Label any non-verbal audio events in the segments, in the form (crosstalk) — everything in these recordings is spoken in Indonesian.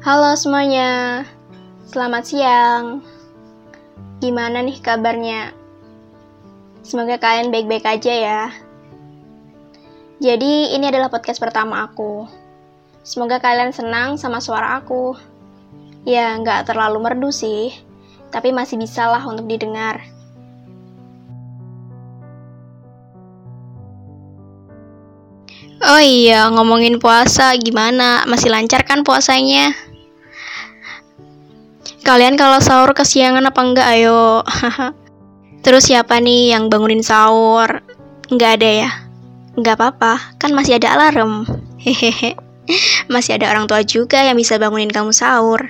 Halo semuanya, selamat siang. Gimana nih kabarnya? Semoga kalian baik-baik aja ya. Jadi, ini adalah podcast pertama aku. Semoga kalian senang sama suara aku. Ya, nggak terlalu merdu sih, tapi masih bisa lah untuk didengar. Oh iya, ngomongin puasa gimana? Masih lancar kan puasanya? Kalian kalau sahur kesiangan apa enggak? Ayo. (laughs) Terus siapa nih yang bangunin sahur? Enggak ada ya? Enggak apa-apa, kan masih ada alarm. Hehehe. (laughs) Masih ada orang tua juga yang bisa bangunin kamu sahur.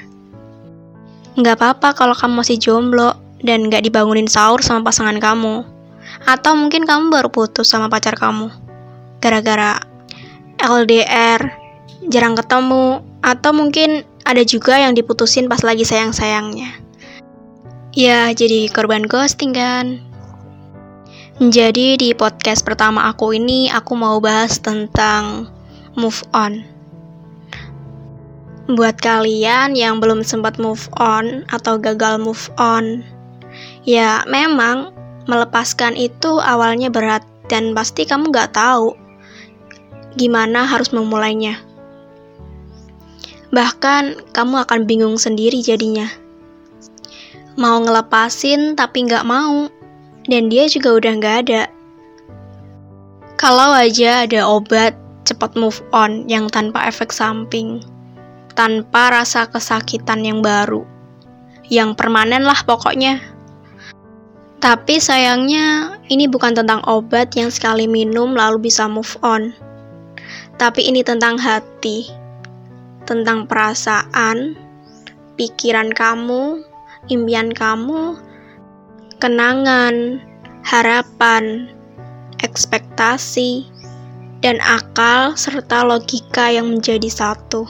Enggak apa-apa kalau kamu masih jomblo dan nggak dibangunin sahur sama pasangan kamu. Atau mungkin kamu baru putus sama pacar kamu. Gara-gara LDR, jarang ketemu, atau mungkin ada juga yang diputusin pas lagi sayang-sayangnya. Ya, jadi korban ghosting kan? Jadi di podcast pertama aku ini aku mau bahas tentang move on. Buat kalian yang belum sempat move on atau gagal move on, ya memang melepaskan itu awalnya berat dan pasti kamu gak tahu gimana harus memulainya. Bahkan kamu akan bingung sendiri jadinya. Mau ngelepasin tapi nggak mau, dan dia juga udah nggak ada. Kalau aja ada obat cepat move on yang tanpa efek samping, tanpa rasa kesakitan yang baru, yang permanen lah pokoknya. Tapi sayangnya, ini bukan tentang obat yang sekali minum lalu bisa move on tapi ini tentang hati, tentang perasaan, pikiran kamu, impian kamu, kenangan, harapan, ekspektasi, dan akal serta logika yang menjadi satu.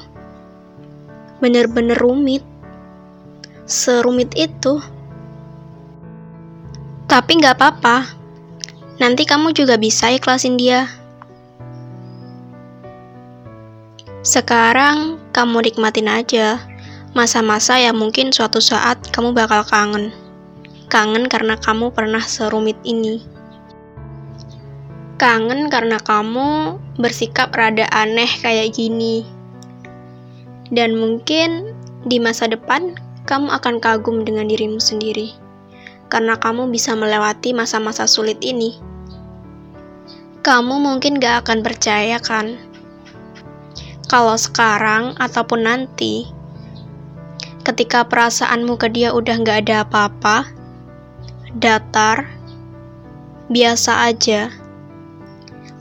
Bener-bener rumit. Serumit itu. Tapi nggak apa-apa. Nanti kamu juga bisa ikhlasin dia. Sekarang kamu nikmatin aja masa-masa yang mungkin suatu saat kamu bakal kangen. Kangen karena kamu pernah serumit ini. Kangen karena kamu bersikap rada aneh kayak gini. Dan mungkin di masa depan kamu akan kagum dengan dirimu sendiri. Karena kamu bisa melewati masa-masa sulit ini. Kamu mungkin gak akan percaya kan kalau sekarang ataupun nanti, ketika perasaanmu ke dia udah nggak ada apa-apa, datar, biasa aja,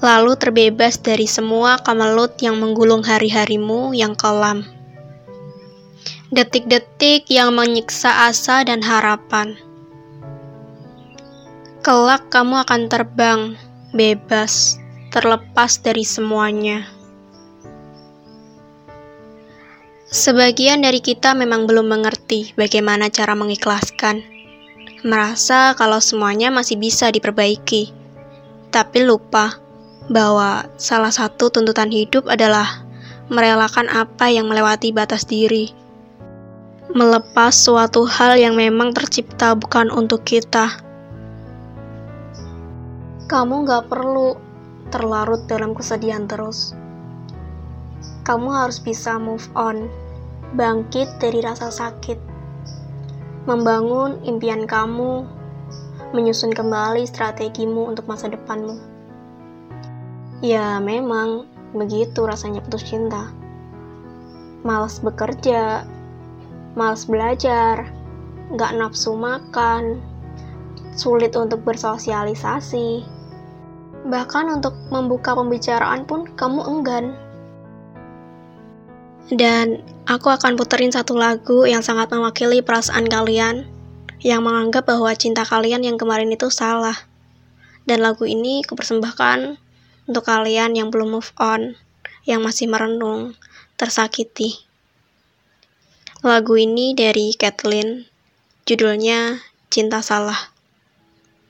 lalu terbebas dari semua kamelut yang menggulung hari-harimu yang kelam. Detik-detik yang menyiksa asa dan harapan. Kelak kamu akan terbang, bebas, terlepas dari semuanya. Sebagian dari kita memang belum mengerti bagaimana cara mengikhlaskan, merasa kalau semuanya masih bisa diperbaiki, tapi lupa bahwa salah satu tuntutan hidup adalah merelakan apa yang melewati batas diri, melepas suatu hal yang memang tercipta bukan untuk kita. Kamu gak perlu terlarut dalam kesedihan terus kamu harus bisa move on, bangkit dari rasa sakit, membangun impian kamu, menyusun kembali strategimu untuk masa depanmu. Ya, memang begitu rasanya putus cinta. Males bekerja, males belajar, gak nafsu makan, sulit untuk bersosialisasi. Bahkan untuk membuka pembicaraan pun kamu enggan. Dan aku akan puterin satu lagu yang sangat mewakili perasaan kalian yang menganggap bahwa cinta kalian yang kemarin itu salah. Dan lagu ini kupersembahkan untuk kalian yang belum move on, yang masih merenung, tersakiti. Lagu ini dari Kathleen, judulnya Cinta Salah.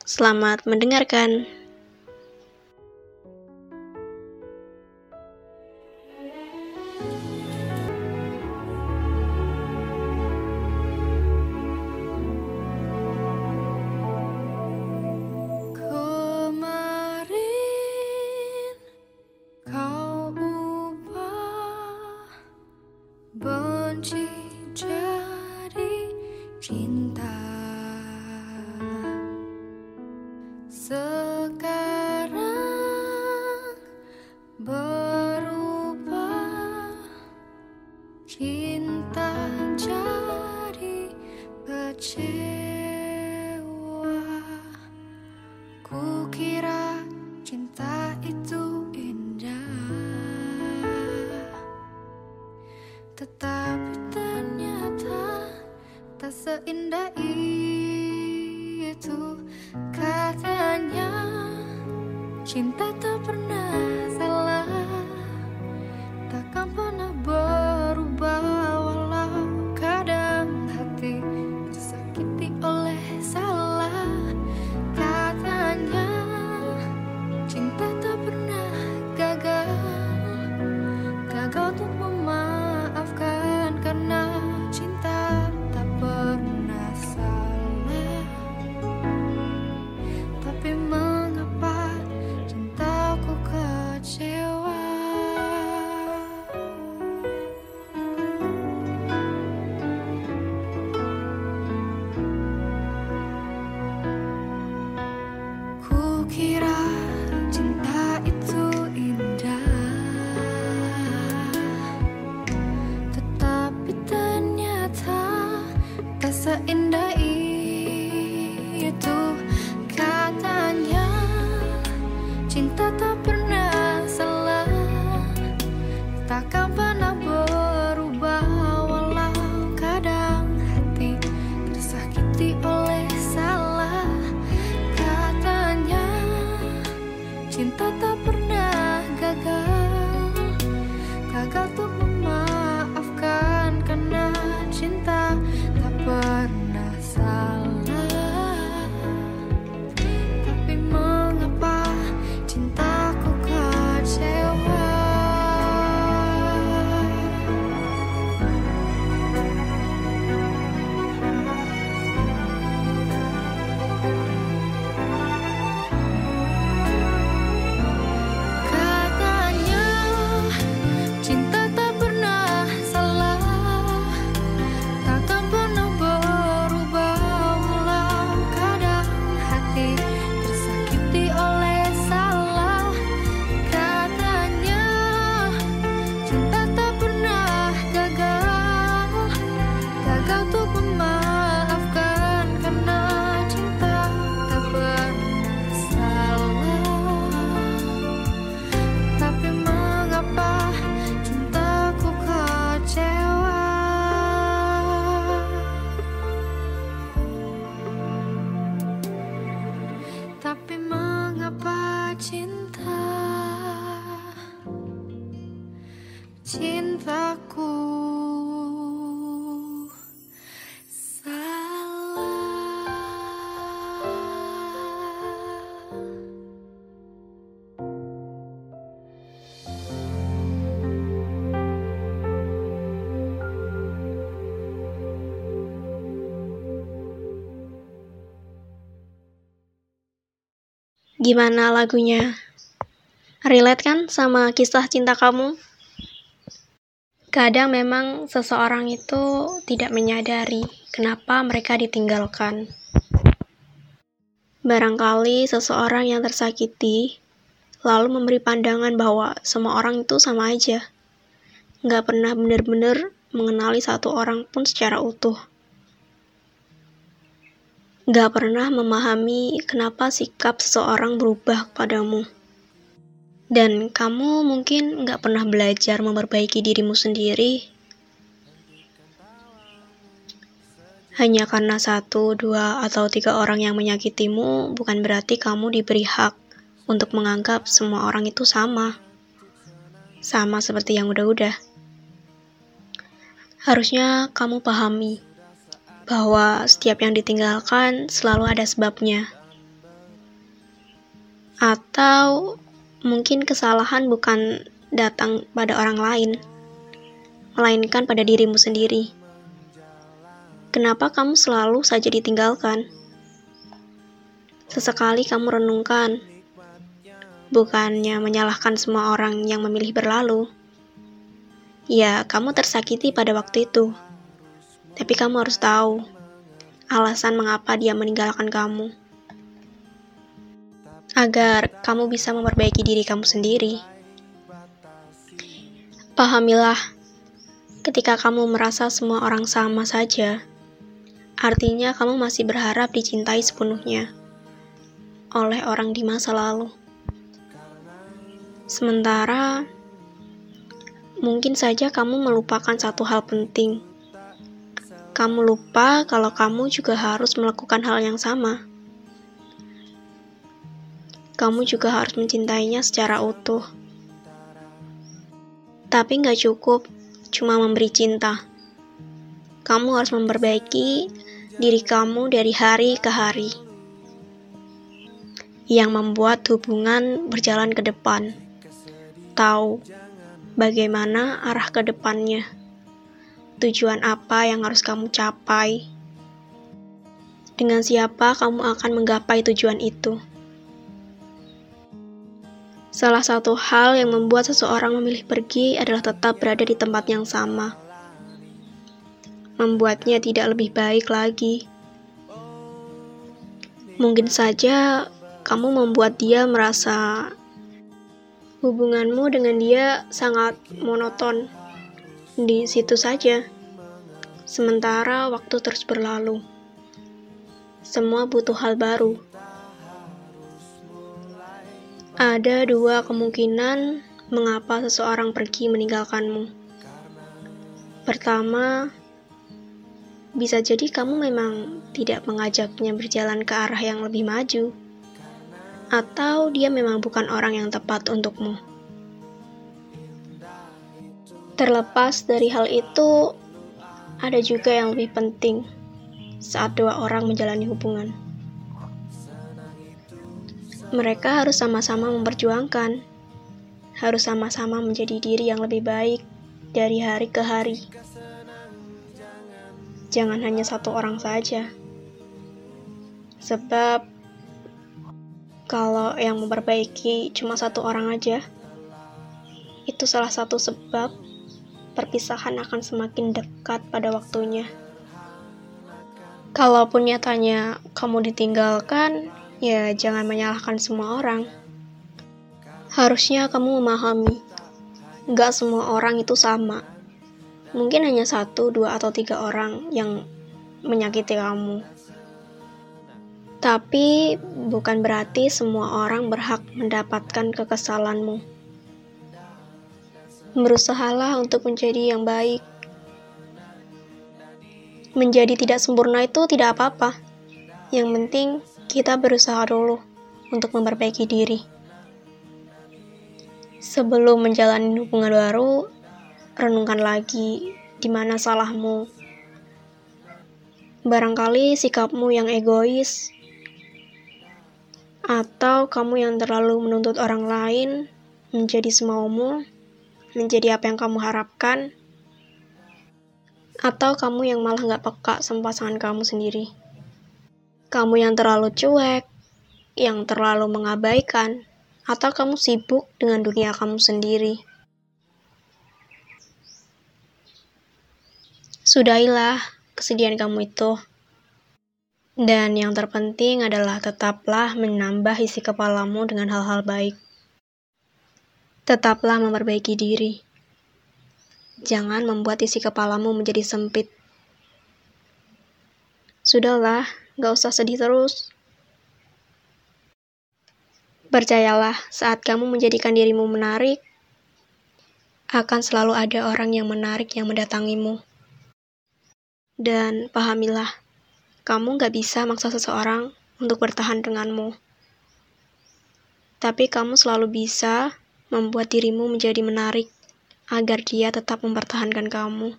Selamat mendengarkan. Cinta tak Gimana lagunya? Relate kan sama kisah cinta kamu? Kadang memang seseorang itu tidak menyadari kenapa mereka ditinggalkan. Barangkali seseorang yang tersakiti lalu memberi pandangan bahwa semua orang itu sama aja. Nggak pernah benar-benar mengenali satu orang pun secara utuh. Nggak pernah memahami kenapa sikap seseorang berubah kepadamu. Dan kamu mungkin nggak pernah belajar memperbaiki dirimu sendiri. Hanya karena satu, dua, atau tiga orang yang menyakitimu, bukan berarti kamu diberi hak untuk menganggap semua orang itu sama. Sama seperti yang udah-udah. Harusnya kamu pahami bahwa setiap yang ditinggalkan selalu ada sebabnya. Atau mungkin kesalahan bukan datang pada orang lain, melainkan pada dirimu sendiri. Kenapa kamu selalu saja ditinggalkan? Sesekali kamu renungkan, bukannya menyalahkan semua orang yang memilih berlalu. Ya, kamu tersakiti pada waktu itu. Tapi kamu harus tahu, alasan mengapa dia meninggalkan kamu. Agar kamu bisa memperbaiki diri kamu sendiri. Pahamilah, ketika kamu merasa semua orang sama saja, artinya kamu masih berharap dicintai sepenuhnya oleh orang di masa lalu. Sementara, mungkin saja kamu melupakan satu hal penting. Kamu lupa kalau kamu juga harus melakukan hal yang sama. Kamu juga harus mencintainya secara utuh. Tapi nggak cukup cuma memberi cinta. Kamu harus memperbaiki diri kamu dari hari ke hari yang membuat hubungan berjalan ke depan tahu bagaimana arah ke depannya, tujuan apa yang harus kamu capai, dengan siapa kamu akan menggapai tujuan itu. Salah satu hal yang membuat seseorang memilih pergi adalah tetap berada di tempat yang sama, membuatnya tidak lebih baik lagi. Mungkin saja kamu membuat dia merasa hubunganmu dengan dia sangat monoton di situ saja. Sementara waktu terus berlalu, semua butuh hal baru. Ada dua kemungkinan mengapa seseorang pergi meninggalkanmu. Pertama, bisa jadi kamu memang tidak mengajaknya berjalan ke arah yang lebih maju atau dia memang bukan orang yang tepat untukmu. Terlepas dari hal itu, ada juga yang lebih penting saat dua orang menjalani hubungan. Mereka harus sama-sama memperjuangkan, harus sama-sama menjadi diri yang lebih baik dari hari ke hari. Jangan hanya satu orang saja, sebab kalau yang memperbaiki cuma satu orang aja, itu salah satu sebab perpisahan akan semakin dekat pada waktunya. Kalaupun nyatanya kamu ditinggalkan, ya jangan menyalahkan semua orang. Harusnya kamu memahami, gak semua orang itu sama. Mungkin hanya satu, dua, atau tiga orang yang menyakiti kamu. Tapi bukan berarti semua orang berhak mendapatkan kekesalanmu. Berusahalah untuk menjadi yang baik. Menjadi tidak sempurna itu tidak apa-apa. Yang penting kita berusaha dulu untuk memperbaiki diri. Sebelum menjalani hubungan baru, renungkan lagi di mana salahmu. Barangkali sikapmu yang egois atau kamu yang terlalu menuntut orang lain menjadi semaumu, menjadi apa yang kamu harapkan, atau kamu yang malah gak peka sama pasangan kamu sendiri. Kamu yang terlalu cuek, yang terlalu mengabaikan, atau kamu sibuk dengan dunia kamu sendiri. Sudahilah kesedihan kamu itu. Dan yang terpenting adalah tetaplah menambah isi kepalamu dengan hal-hal baik. Tetaplah memperbaiki diri. Jangan membuat isi kepalamu menjadi sempit. Sudahlah, gak usah sedih terus. Percayalah, saat kamu menjadikan dirimu menarik, akan selalu ada orang yang menarik yang mendatangimu. Dan pahamilah, kamu gak bisa maksa seseorang untuk bertahan denganmu. Tapi kamu selalu bisa membuat dirimu menjadi menarik agar dia tetap mempertahankan kamu.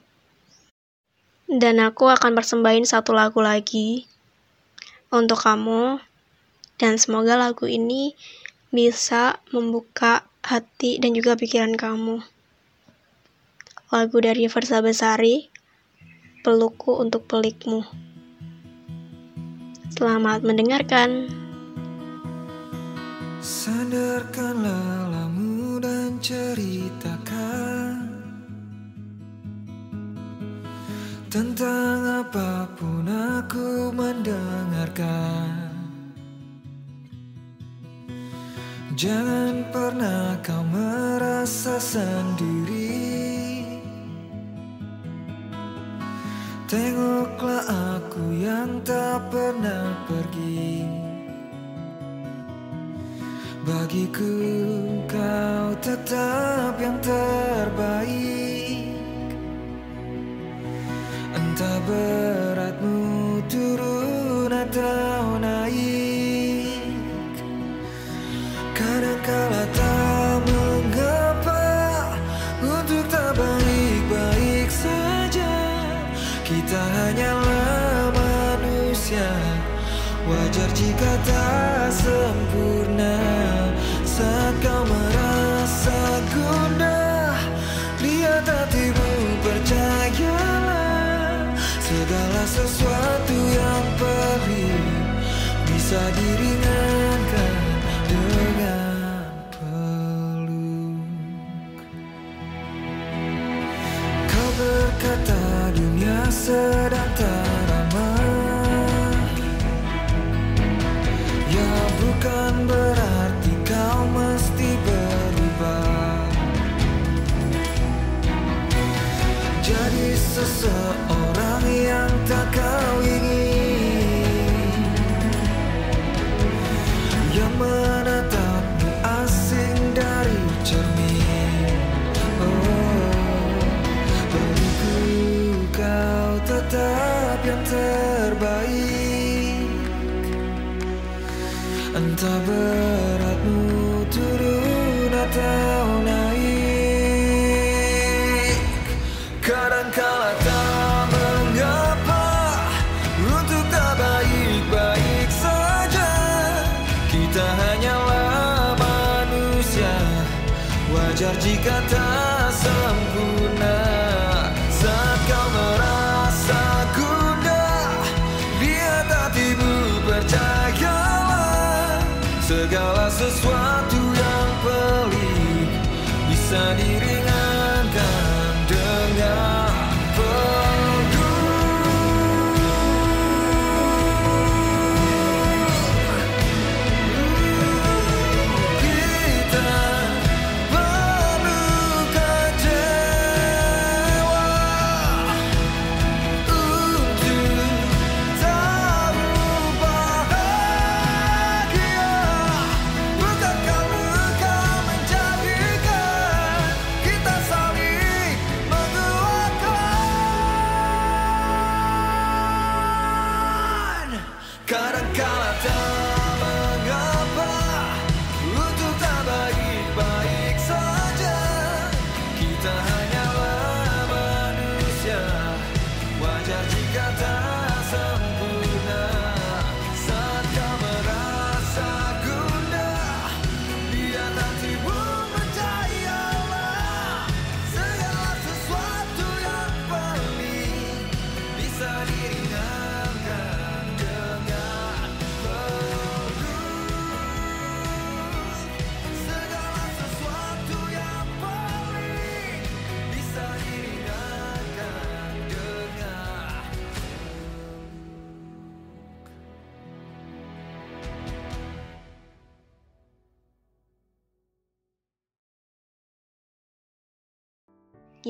Dan aku akan persembahin satu lagu lagi untuk kamu dan semoga lagu ini bisa membuka hati dan juga pikiran kamu. Lagu dari Versa Besari, Pelukku untuk Pelikmu. Selamat mendengarkan. Sandarkan lelamu dan ceritakan Tentang apa pun aku mendengarkan. Jangan pernah kau merasa sendiri. Tengoklah aku yang tak pernah pergi. Bagiku kau tetap yang terbaik. Entah beratmu turun atau naik. Kadangkala tak mengapa Untuk tak baik-baik saja. Kita hanyalah manusia. Wajar jika tak sempurna Saat kau merasa gundah Lihat hatimu percayalah Segala sesuatu yang perih Bisa diringankan dengan peluk. Kau berkata dunia sedang seseorang yang tak kau ingin. Yang menatapmu asing dari cermin. Oh, bagiku kau tetap yang terbaik. Entah beratmu Wajar jika tak sempurna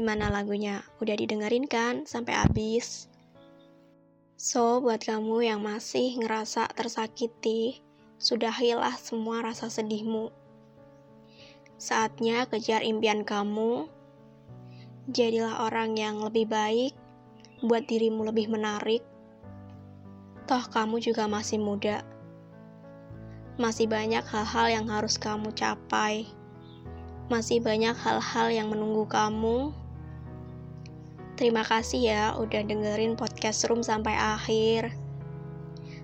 Gimana lagunya? Udah didengerin kan sampai habis? So, buat kamu yang masih ngerasa tersakiti, sudahilah semua rasa sedihmu. Saatnya kejar impian kamu. Jadilah orang yang lebih baik, buat dirimu lebih menarik. Toh kamu juga masih muda. Masih banyak hal-hal yang harus kamu capai. Masih banyak hal-hal yang menunggu kamu. Terima kasih ya udah dengerin podcast room sampai akhir.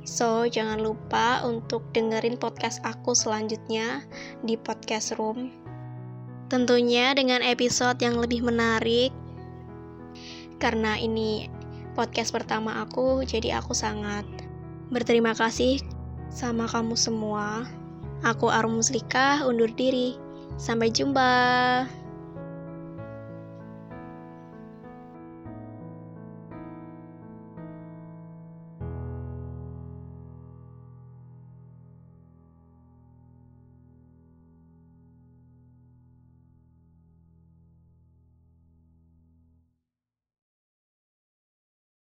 So, jangan lupa untuk dengerin podcast aku selanjutnya di podcast room. Tentunya dengan episode yang lebih menarik. Karena ini podcast pertama aku, jadi aku sangat berterima kasih sama kamu semua. Aku Arum Muslika undur diri. Sampai jumpa.